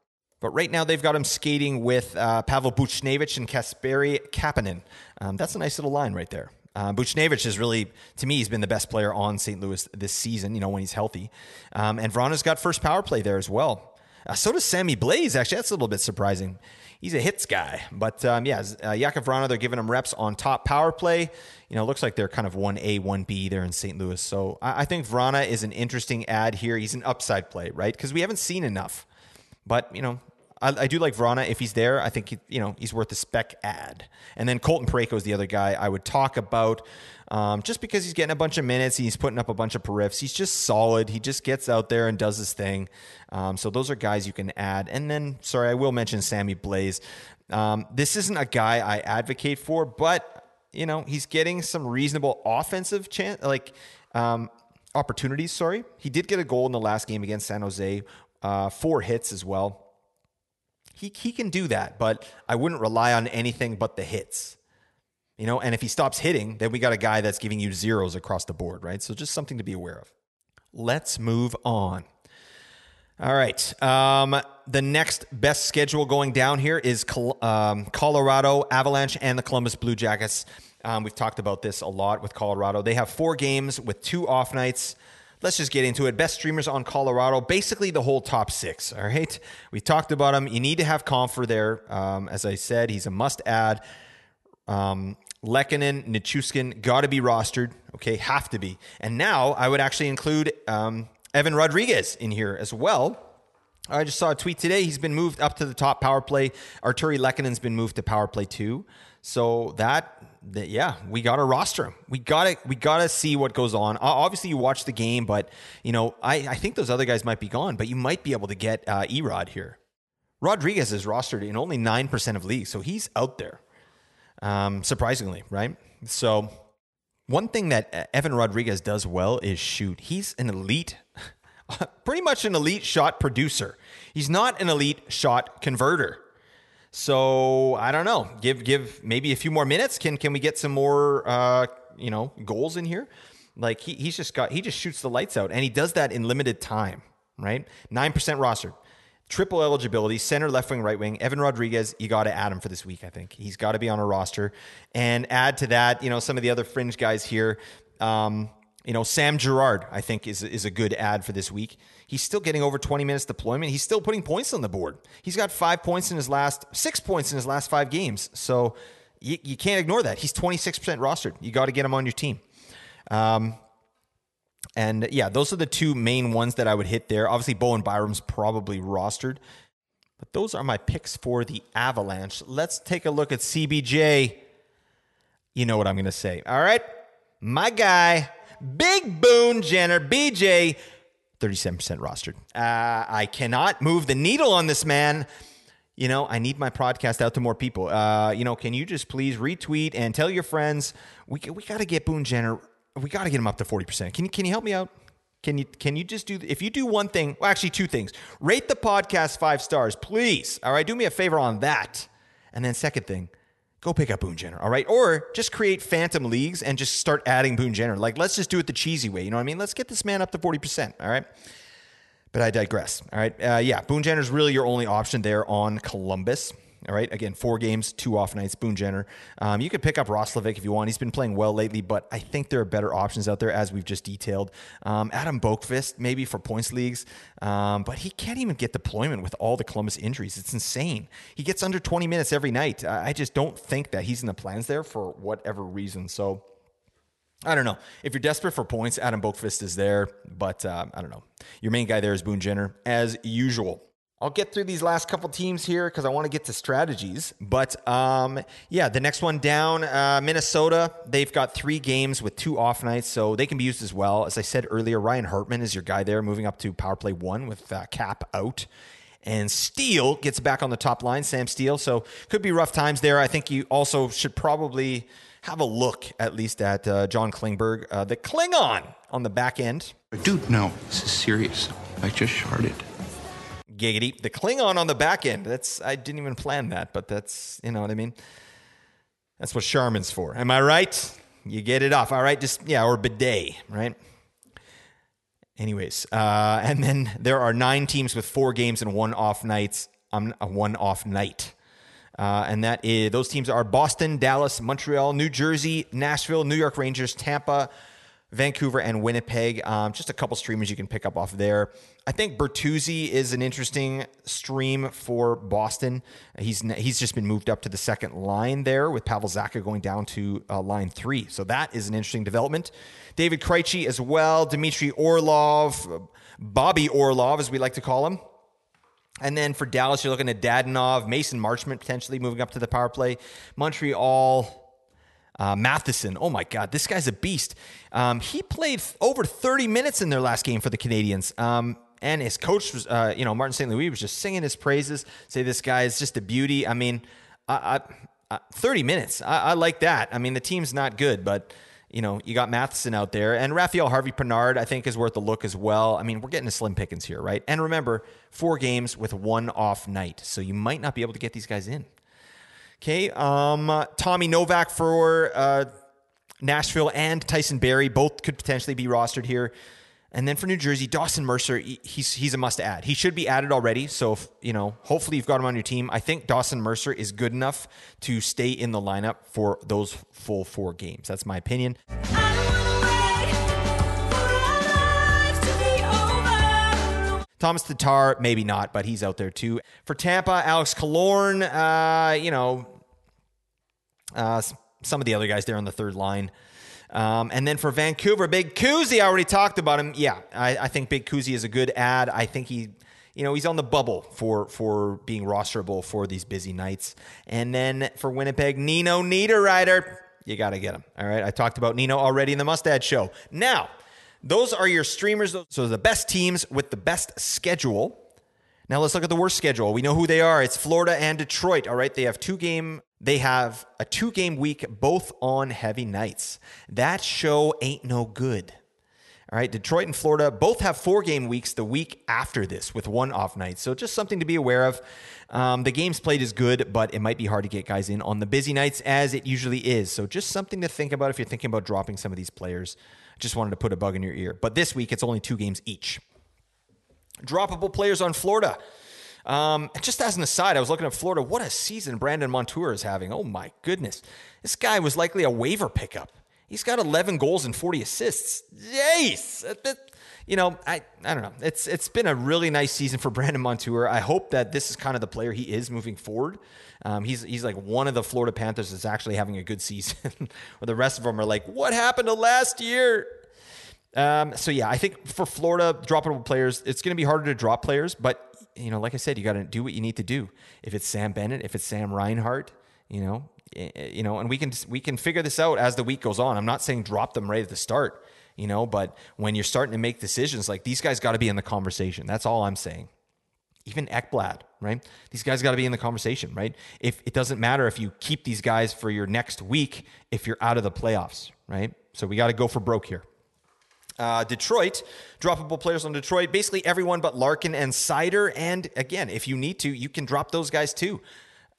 Speaker 1: But right now they've got him skating with uh, Pavel Buchnevich and Kasperi Kapanen. Um, that's a nice little line right there. Uh, Buchnevich is really, to me, he's been the best player on St. Louis this season, you know, when he's healthy. Um, and Vrana's got first power play there as well. Uh, so does Sammy Blais, actually. That's a little bit surprising. He's a hits guy. But um, yeah, uh, Jakub Vrana, they're giving him reps on top power play. You know, looks like they're kind of 1A, 1B there in St. Louis. So I, I think Vrana is an interesting ad here. He's an upside play, right? Because we haven't seen enough. But, you know, I, I, do like Vrana. If he's there, I think he, you know he's worth a spec ad. And then Colton Parayko is the other guy I would talk about, um, just because he's getting a bunch of minutes, he's putting up a bunch of periffs. He's just solid. He just gets out there and does his thing. Um, so those are guys you can add. And then, sorry, I will mention Sammy Blais. Um, this isn't a guy I advocate for, but you know he's getting some reasonable offensive chance, like um, opportunities. Sorry, he did get a goal in the last game against San Jose. Uh, four hits as well he, he can do that, but I wouldn't rely on anything but the hits. You know, and if he stops hitting, then we got a guy that's giving you zeros across the board, right? So just something to be aware of. Let's move on. All right. Um, the next best schedule going down here is um, Colorado Avalanche and the Columbus Blue Jackets. Um, we've talked about this a lot with Colorado. They have four games with two off nights let's just get into it. Best streamers on Colorado, basically the whole top six. All right, we talked about him. You need to have Compher there. Um, as I said, he's a must add. Um, Lehkonen, Nichushkin, got to be rostered. Okay, have to be. And now I would actually include um, Evan Rodrigues in here as well. I just saw a tweet today. He's been moved up to the top power play. Artturi Lehkonen's been moved to power play two. So that, that yeah, we got to roster him. We got to we got to see what goes on. Obviously, you watch the game, but you know, I, I think those other guys might be gone, but you might be able to get uh, Erod here. Rodrigues is rostered in only 9% of leagues, so he's out there, um, surprisingly, right? So, one thing that uh, Evan Rodrigues does well is shoot. He's an elite, pretty much an elite shot producer. He's not an elite shot converter. So I don't know. Give give maybe a few more minutes. Can can we get some more uh, you know goals in here? Like he, he's just got he just shoots the lights out, and he does that in limited time. Right, nine percent rostered, triple eligibility, center, left wing, right wing. Evan Rodrigues, you got to add him for this week. I think he's got to be on a roster, and add to that, you know, some of the other fringe guys here. Um, you know, Sam Girard, I think, is, is a good ad for this week. He's still getting over 20 minutes deployment. He's still putting points on the board. He's got five points in his last, six points in his last five games. So you, you can't ignore that. He's 26% rostered. You got to get him on your team. Um, and yeah, those are the two main ones that I would hit there. Obviously, Bowen Byram's probably rostered. But those are my picks for the Avalanche. Let's take a look at CBJ. You know what I'm going to say. All right. My guy, Big Boone Jenner, BJ, 37% rostered. Uh, I cannot move the needle on this man. You know, I need my podcast out to more people. Uh, you know, can you just please retweet and tell your friends we we got to get Boone Jenner. We got to get him up to 40%. Can you can you help me out? Can you can you just do if you do one thing? Well, actually, two things. Rate the podcast five stars, please. All right, do me a favor on that. And then second thing, go pick up Boone Jenner, all right? Or just create phantom leagues and just start adding Boone Jenner. Like, let's just do it the cheesy way. You know what I mean? Let's get this man up to 40%, all right? But I digress, all right? Uh, yeah, Boone Jenner's really your only option there on Columbus. All right. Again, four games, two off nights. Boone Jenner. Um, you could pick up Roslovic if you want. He's been playing well lately, but I think there are better options out there, as we've just detailed. Um, Adam Boqvist, maybe for points leagues, um, but he can't even get deployment with all the Columbus injuries. It's insane. He gets under 20 minutes every night. I just don't think that he's in the plans there for whatever reason. So. I don't know. If you're desperate for points, Adam Boqvist is there, but uh, I don't know. Your main guy there is Boone Jenner, as usual. I'll get through these last couple teams here because I want to get to strategies. But um, yeah, the next one down, uh, Minnesota. They've got three games with two off nights, so they can be used as well. As I said earlier, Ryan Hartman is your guy there, moving up to power play one with uh, Cap out. And Steel gets back on the top line, Sam Steel. So could be rough times there. I think you also should probably have a look at least at uh, John Klingberg, uh, the Klingon on the back end.
Speaker 7: Dude, no, this is serious. I just sharded.
Speaker 1: Giggity. The Klingon on the back end. That's I didn't even plan that, but that's you know what I mean. That's what Charmin's for. Am I right? You get it off. All right, just yeah, or bidet, right? Anyways, uh, and then there are nine teams with four games and one off nights. Um, one off night. Uh, and that is those teams are Boston, Dallas, Montreal, New Jersey, Nashville, New York Rangers, Tampa, Vancouver, and Winnipeg. Um, just a couple streamers you can pick up off there. I think Bertuzzi is an interesting stream for Boston. He's he's just been moved up to the second line there with Pavel Zacha going down to uh, line three. So that is an interesting development. David Krejci as well, Dmitry Orlov, Bobby Orlov as we like to call him. And then for Dallas, you're looking at Dadonov, Mason Marchment potentially moving up to the power play. Montreal, uh, Matheson. Oh my God, this guy's a beast. Um, he played over 30 minutes in their last game for the Canadiens. Um, and his coach was, uh, you know, Martin St. Louis was just singing his praises, say this guy is just a beauty. I mean, I, I, 30 minutes. I, I like that. I mean, the team's not good, but you know, you got Matheson out there, and Rafaël Harvey-Pinard, I think, is worth a look as well. I mean, we're getting a slim pickings here, right? And remember, four games with one off night, so you might not be able to get these guys in. Okay, um, Tommy Novak for uh, Nashville and Tyson Barrie both could potentially be rostered here. And then for New Jersey, Dawson Mercer, he's he's a must add. He should be added already. So if, you know, hopefully you've got him on your team. I think Dawson Mercer is good enough to stay in the lineup for those full four games. That's my opinion. Thomas Tatar, maybe not, but he's out there too. For Tampa, Alex Killorn, uh, you know, uh, some of the other guys there on the third line. Um, and then for Vancouver, Big Kuzi, I already talked about him. Yeah, I, I think Big Kuzi is a good ad. I think he, you know, he's on the bubble for for being rosterable for these busy nights. And then for Winnipeg, Nino Niederreiter, you got to get him. All right, I talked about Nino already in the Mustad Show. Now, those are your streamers. So the best teams with the best schedule. Now let's look at the worst schedule. We know who they are. It's Florida and Detroit. All right, they have two game. They have a two game week, both on heavy nights. That show ain't no good. All right, Detroit and Florida both have four game weeks the week after this with one off night. So just something to be aware of. Um, the games played is good, but it might be hard to get guys in on the busy nights as it usually is. So just something to think about if you're thinking about dropping some of these players. Just wanted to put a bug in your ear. But this week, it's only two games each. Droppable players on Florida. Um, just as an aside, I was looking at Florida. What a season Brandon Montour is having. Oh my goodness. This guy was likely a waiver pickup. He's got 11 goals and 40 assists. Yes. You know, I, I don't know. It's it's been a really nice season for Brandon Montour. I hope that this is kind of the player he is moving forward. Um, he's he's like one of the Florida Panthers that's actually having a good season, where the rest of them are like, what happened to last year? Um, so yeah, I think for Florida droppable players, it's going to be harder to drop players, but you know, like I said, you got to do what you need to do. If it's Sam Bennett, if it's Sam Reinhart, you know, Eh, eh, you know, and we can we can figure this out as the week goes on. I'm not saying drop them right at the start, you know, but when you're starting to make decisions, like these guys got to be in the conversation. That's all I'm saying. Even Ekblad, right? These guys got to be in the conversation, right? If it doesn't matter if you keep these guys for your next week if you're out of the playoffs, right? So we got to go for broke here. Uh, Detroit, droppable players on Detroit, basically everyone but Larkin and Seider. And again, if you need to, you can drop those guys too.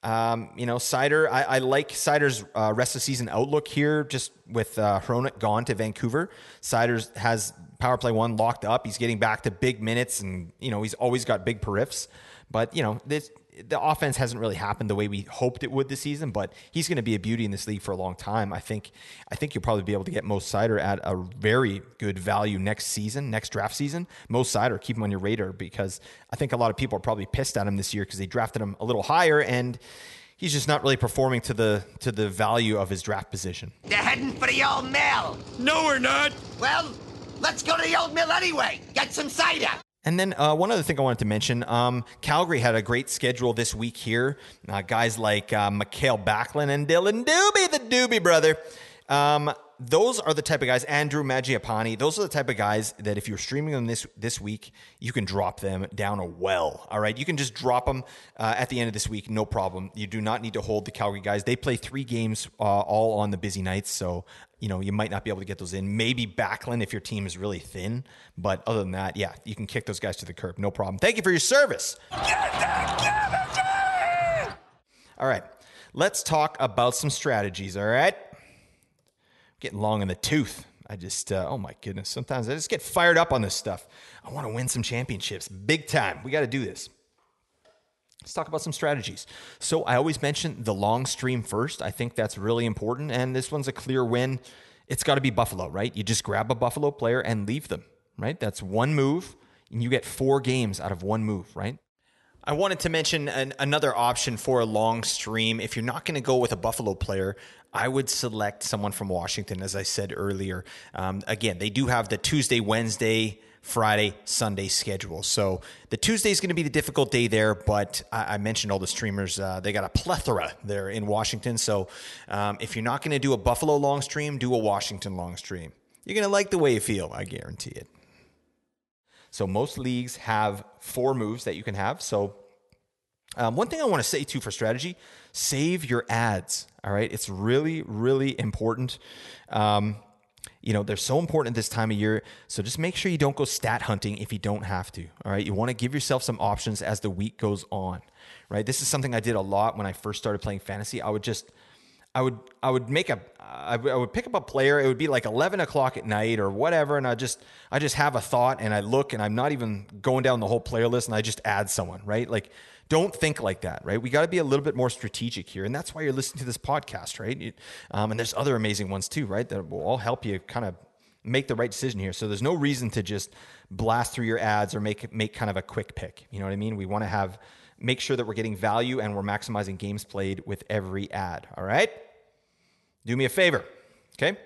Speaker 1: Um, you know, Seider, I, I like Seider's uh, rest of season outlook here, just with uh, Hronek gone to Vancouver. Seider has power play one locked up. He's getting back to big minutes, and, you know, he's always got big periffs. But, you know, this, the offense hasn't really happened the way we hoped it would this season, but he's going to be a beauty in this league for a long time. I think I think you'll probably be able to get Most Cider at a very good value next season, next draft season. Most Cider, keep him on your radar because I think a lot of people are probably pissed at him this year because they drafted him a little higher and he's just not really performing to the to the value of his draft position.
Speaker 3: They're heading for the old mill.
Speaker 5: No, we're not.
Speaker 3: Well, let's go to the old mill anyway. Get some cider.
Speaker 1: And then uh, one other thing I wanted to mention um, Calgary had a great schedule this week here. Uh, guys like uh, Mikael Backlund and Dylan Doobie, the Doobie brother. Um, those are the type of guys, Andrew Mangiapane, those are the type of guys that if you're streaming them this this week, you can drop them down a well. All right. You can just drop them uh, at the end of this week, no problem. You do not need to hold the Calgary guys. They play three games uh, all on the busy nights. So, you know, you might not be able to get those in. Maybe Backlund if your team is really thin. But other than that, yeah, you can kick those guys to the curb. No problem. Thank you for your service. All right. Let's talk about some strategies. All right getting long in the tooth. I just, uh, oh my goodness, sometimes I just get fired up on this stuff. I want to win some championships big time. We got to do this. Let's talk about some strategies. So I always mention the long stream first. I think that's really important. And this one's a clear win. It's got to be Buffalo, right? You just grab a Buffalo player and leave them, right? That's one move, and you get four games out of one move, right? I wanted to mention an, another option for a long stream. If you're not going to go with a Buffalo player, I would select someone from Washington, as I said earlier. Um, again, they do have the Tuesday, Wednesday, Friday, Sunday schedule. So the Tuesday is going to be the difficult day there, but I, I mentioned all the streamers. Uh, they got a plethora there in Washington. So um, if you're not going to do a Buffalo long stream, do a Washington long stream. You're going to like the way you feel, I guarantee it. So most leagues have four moves that you can have. So um, one thing I want to say too for strategy, save your ads. All right, it's really really important. Um, you know they're so important at this time of year. So just make sure you don't go stat hunting if you don't have to. All right, you want to give yourself some options as the week goes on. Right, this is something I did a lot when I first started playing fantasy. I would just I would I would make a I would pick up a player. It would be like eleven o'clock at night or whatever, and I just I just have a thought and I look and I'm not even going down the whole player list and I just add someone right. Like don't think like that, right? We got to be a little bit more strategic here, and that's why you're listening to this podcast, right? Um, and there's other amazing ones too, right? That will all help you kind of make the right decision here. So there's no reason to just blast through your ads or make make kind of a quick pick. You know what I mean? We want to have make sure that we're getting value and we're maximizing games played with every ad. All right do me a favor, okay?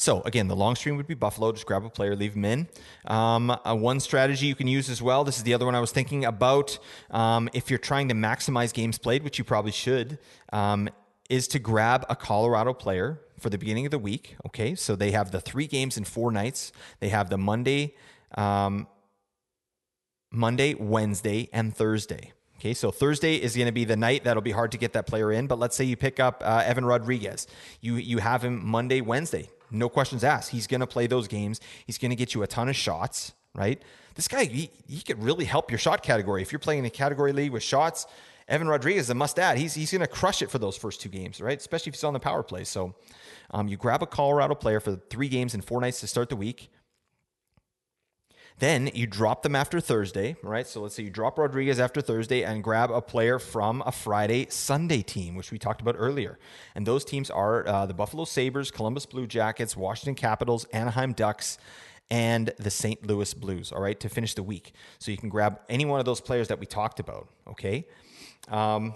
Speaker 1: So again, the long stream would be Buffalo. Just grab a player, leave them in. Um, uh, one strategy you can use as well. This is the other one I was thinking about. Um, if you're trying to maximize games played, which you probably should, um, is to grab a Colorado player for the beginning of the week. Okay, so they have the three games in four nights. They have the Monday. Um, Monday, Wednesday, and Thursday. Okay, so Thursday is going to be the night that'll be hard to get that player in. But let's say you pick up uh, Evan Rodrigues, you you have him Monday, Wednesday, no questions asked. He's going to play those games. He's going to get you a ton of shots, right? This guy, he, he could really help your shot category if you're playing in a category league with shots. Evan Rodrigues is a must add. He's he's going to crush it for those first two games, right? Especially if he's on the power play. So, um, you grab a Colorado player for three games and four nights to start the week. Then you drop them after Thursday, right? So let's say you drop Rodrigues after Thursday and grab a player from a Friday, Sunday team, which we talked about earlier. And those teams are uh, the Buffalo Sabres, Columbus Blue Jackets, Washington Capitals, Anaheim Ducks, and the St. Louis Blues, all right, to finish the week. So you can grab any one of those players that we talked about, okay? Um,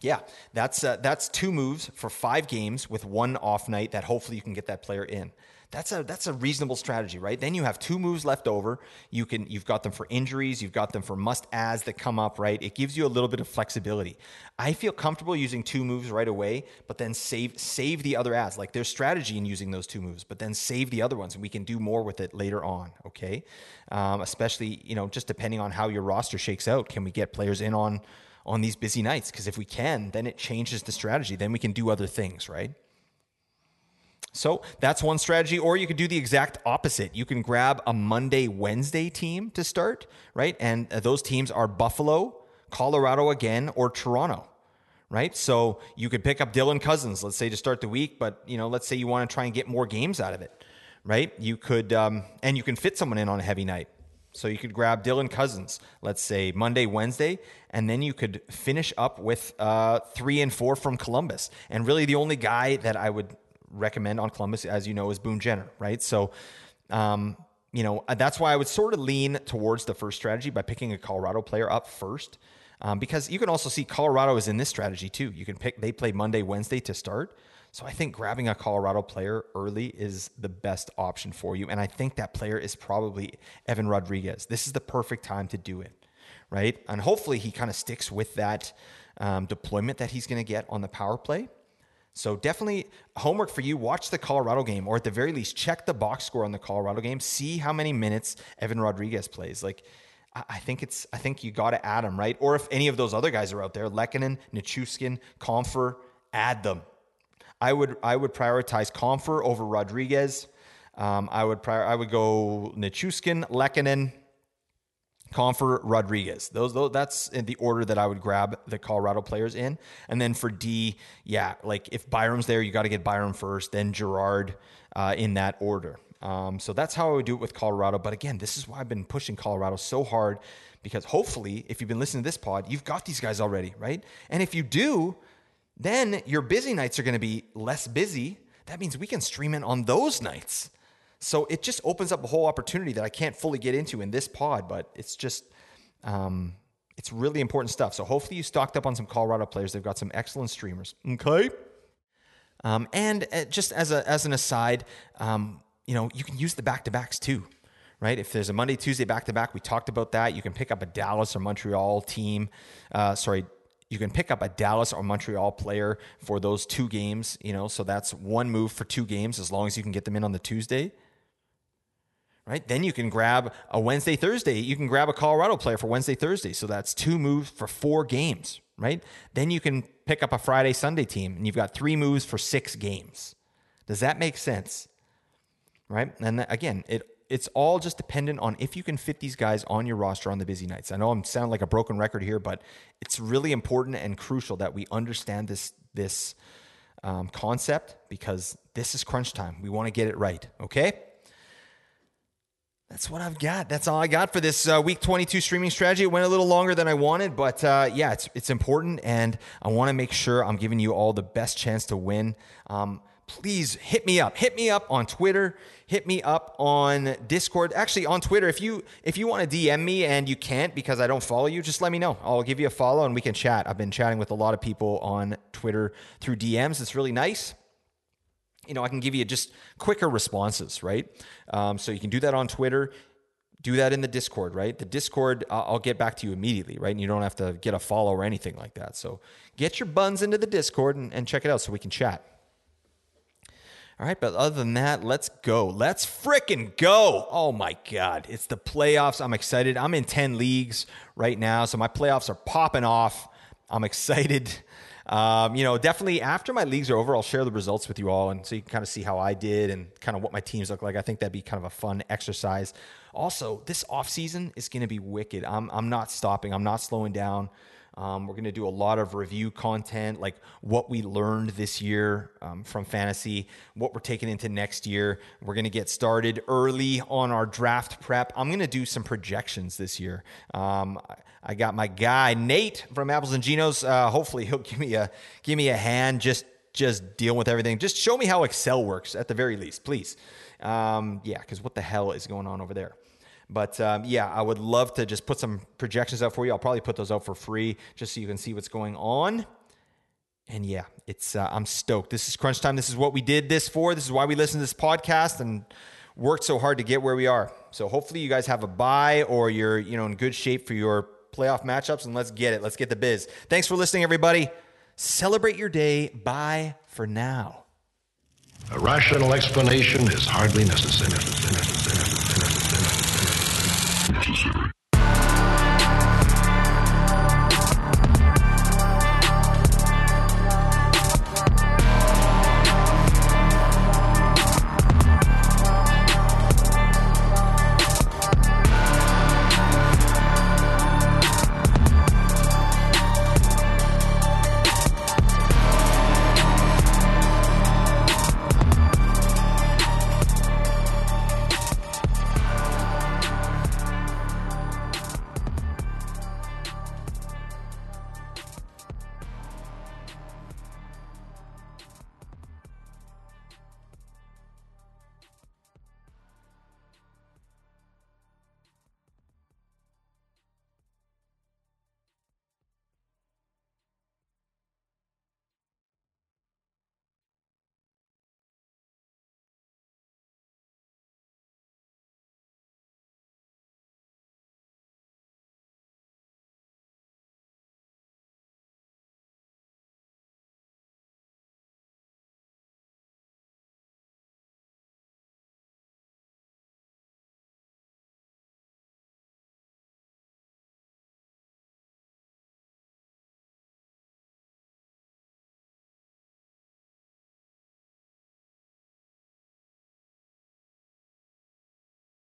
Speaker 1: yeah, that's uh, that's two moves for five games with one off night that hopefully you can get that player in. That's a that's a reasonable strategy, right? Then you have two moves left over. You can you've got them for injuries, you've got them for must adds that come up, right? It gives you a little bit of flexibility. I feel comfortable using two moves right away, but then save save the other adds. Like there's strategy in using those two moves, but then save the other ones, and we can do more with it later on. Okay, um, especially you know just depending on how your roster shakes out. Can we get players in on on these busy nights? Because if we can, then it changes the strategy. Then we can do other things, right? So that's one strategy. Or you could do the exact opposite. You can grab a Monday, Wednesday team to start, right? And uh, those teams are Buffalo, Colorado again, or Toronto, right? So you could pick up Dylan Cozens, let's say to start the week, but you know, let's say you want to try and get more games out of it, right? You could, um, and you can fit someone in on a heavy night. So you could grab Dylan Cozens, let's say Monday, Wednesday, and then you could finish up with uh, three and four from Columbus. And really, the only guy that I would recommend on Columbus, as you know, is Boone Jenner, right? So, um, you know, uh, that's why I would sort of lean towards the first strategy by picking a Colorado player up first. Um, because you can also see Colorado is in this strategy too. You can pick, they play Monday, Wednesday to start. So I think grabbing a Colorado player early is the best option for you. And I think that player is probably Evan Rodrigues. This is the perfect time to do it, right? And hopefully he kind of sticks with that um, deployment that he's going to get on the power play. So definitely homework for you. Watch the Colorado game, or at the very least, check the box score on the Colorado game. See how many minutes Evan Rodrigues plays. Like, I think it's. I think you got to add him, right? Or if any of those other guys are out there, Lehkonen, Nichushkin, Compher, add them. I would. I would prioritize Compher over Rodrigues. Um, I would. Prior, I would go Nichushkin, Lehkonen, Compher, Rodrigues. Those, those that's in the order that I would grab the Colorado players in. And then for D, yeah, like if Byram's there, you got to get Byram first, then Girard uh, in that order. Um, so that's how I would do it with Colorado. But again, this is why I've been pushing Colorado so hard because hopefully, if you've been listening to this pod, you've got these guys already, right? And if you do, then your busy nights are going to be less busy. That means we can stream in on those nights. So it just opens up a whole opportunity that I can't fully get into in this pod, but it's just um, it's really important stuff. So hopefully you stocked up on some Colorado players. They've got some excellent streamers. Okay. Um, and uh, just as a as an aside, um, you know you can use the back to backs too, right? If there's a Monday Tuesday back to back, we talked about that. You can pick up a Dallas or Montreal team. Uh, sorry, you can pick up a Dallas or Montreal player for those two games. You know, so that's one move for two games as long as you can get them in on the Tuesday right? Then you can grab a Wednesday, Thursday. You can grab a Colorado player for Wednesday, Thursday. So that's two moves for four games, right? Then you can pick up a Friday, Sunday team, and you've got three moves for six games. Does that make sense? Right? And again, it it's all just dependent on if you can fit these guys on your roster on the busy nights. I know I'm sounding like a broken record here, but it's really important and crucial that we understand this this um, concept because this is crunch time. We want to get it right. Okay that's what I've got. That's all I got for this uh, week 22 streaming strategy. It went a little longer than I wanted, but uh, yeah, it's it's important, and I want to make sure I'm giving you all the best chance to win. Um, please hit me up. Hit me up on Twitter. Hit me up on Discord. Actually, on Twitter, if you if you want to DM me and you can't because I don't follow you, just let me know. I'll give you a follow and we can chat. I've been chatting with a lot of people on Twitter through DMs. It's really nice you know, I can give you just quicker responses, right? Um, so you can do that on Twitter. Do that in the Discord, right? The Discord, I'll get back to you immediately, right? And you don't have to get a follow or anything like that. So get your buns into the Discord and, and check it out so we can chat. All right, but other than that, let's go. Let's fricking go. Oh my God. It's the playoffs. I'm excited. I'm in 10 leagues right now, so my playoffs are popping off. I'm excited. Um, you know, definitely after my leagues are over, I'll share the results with you all, and so you can kind of see how I did and kind of what my teams look like. I think that'd be kind of a fun exercise. Also, this off season is going to be wicked. I'm I'm not stopping. I'm not slowing down. Um, we're going to do a lot of review content, like what we learned this year um, from fantasy, what we're taking into next year. We're going to get started early on our draft prep. I'm going to do some projections this year. Um, I got my guy Nate from Apples and Ginos. Uh, hopefully, he'll give me a give me a hand. Just just deal with everything. Just show me how Excel works at the very least, please. Um, yeah, because what the hell is going on over there? But um, yeah, I would love to just put some projections out for you. I'll probably put those out for free just so you can see what's going on. And yeah, it's uh, I'm stoked. This is crunch time. This is what we did this for. This is why we listen to this podcast and worked so hard to get where we are. So hopefully you guys have a buy or you're you know in good shape for your playoff matchups. And let's get it. Let's get the biz. Thanks for listening, everybody. Celebrate your day. Bye for now.
Speaker 9: A rational explanation is hardly necessary.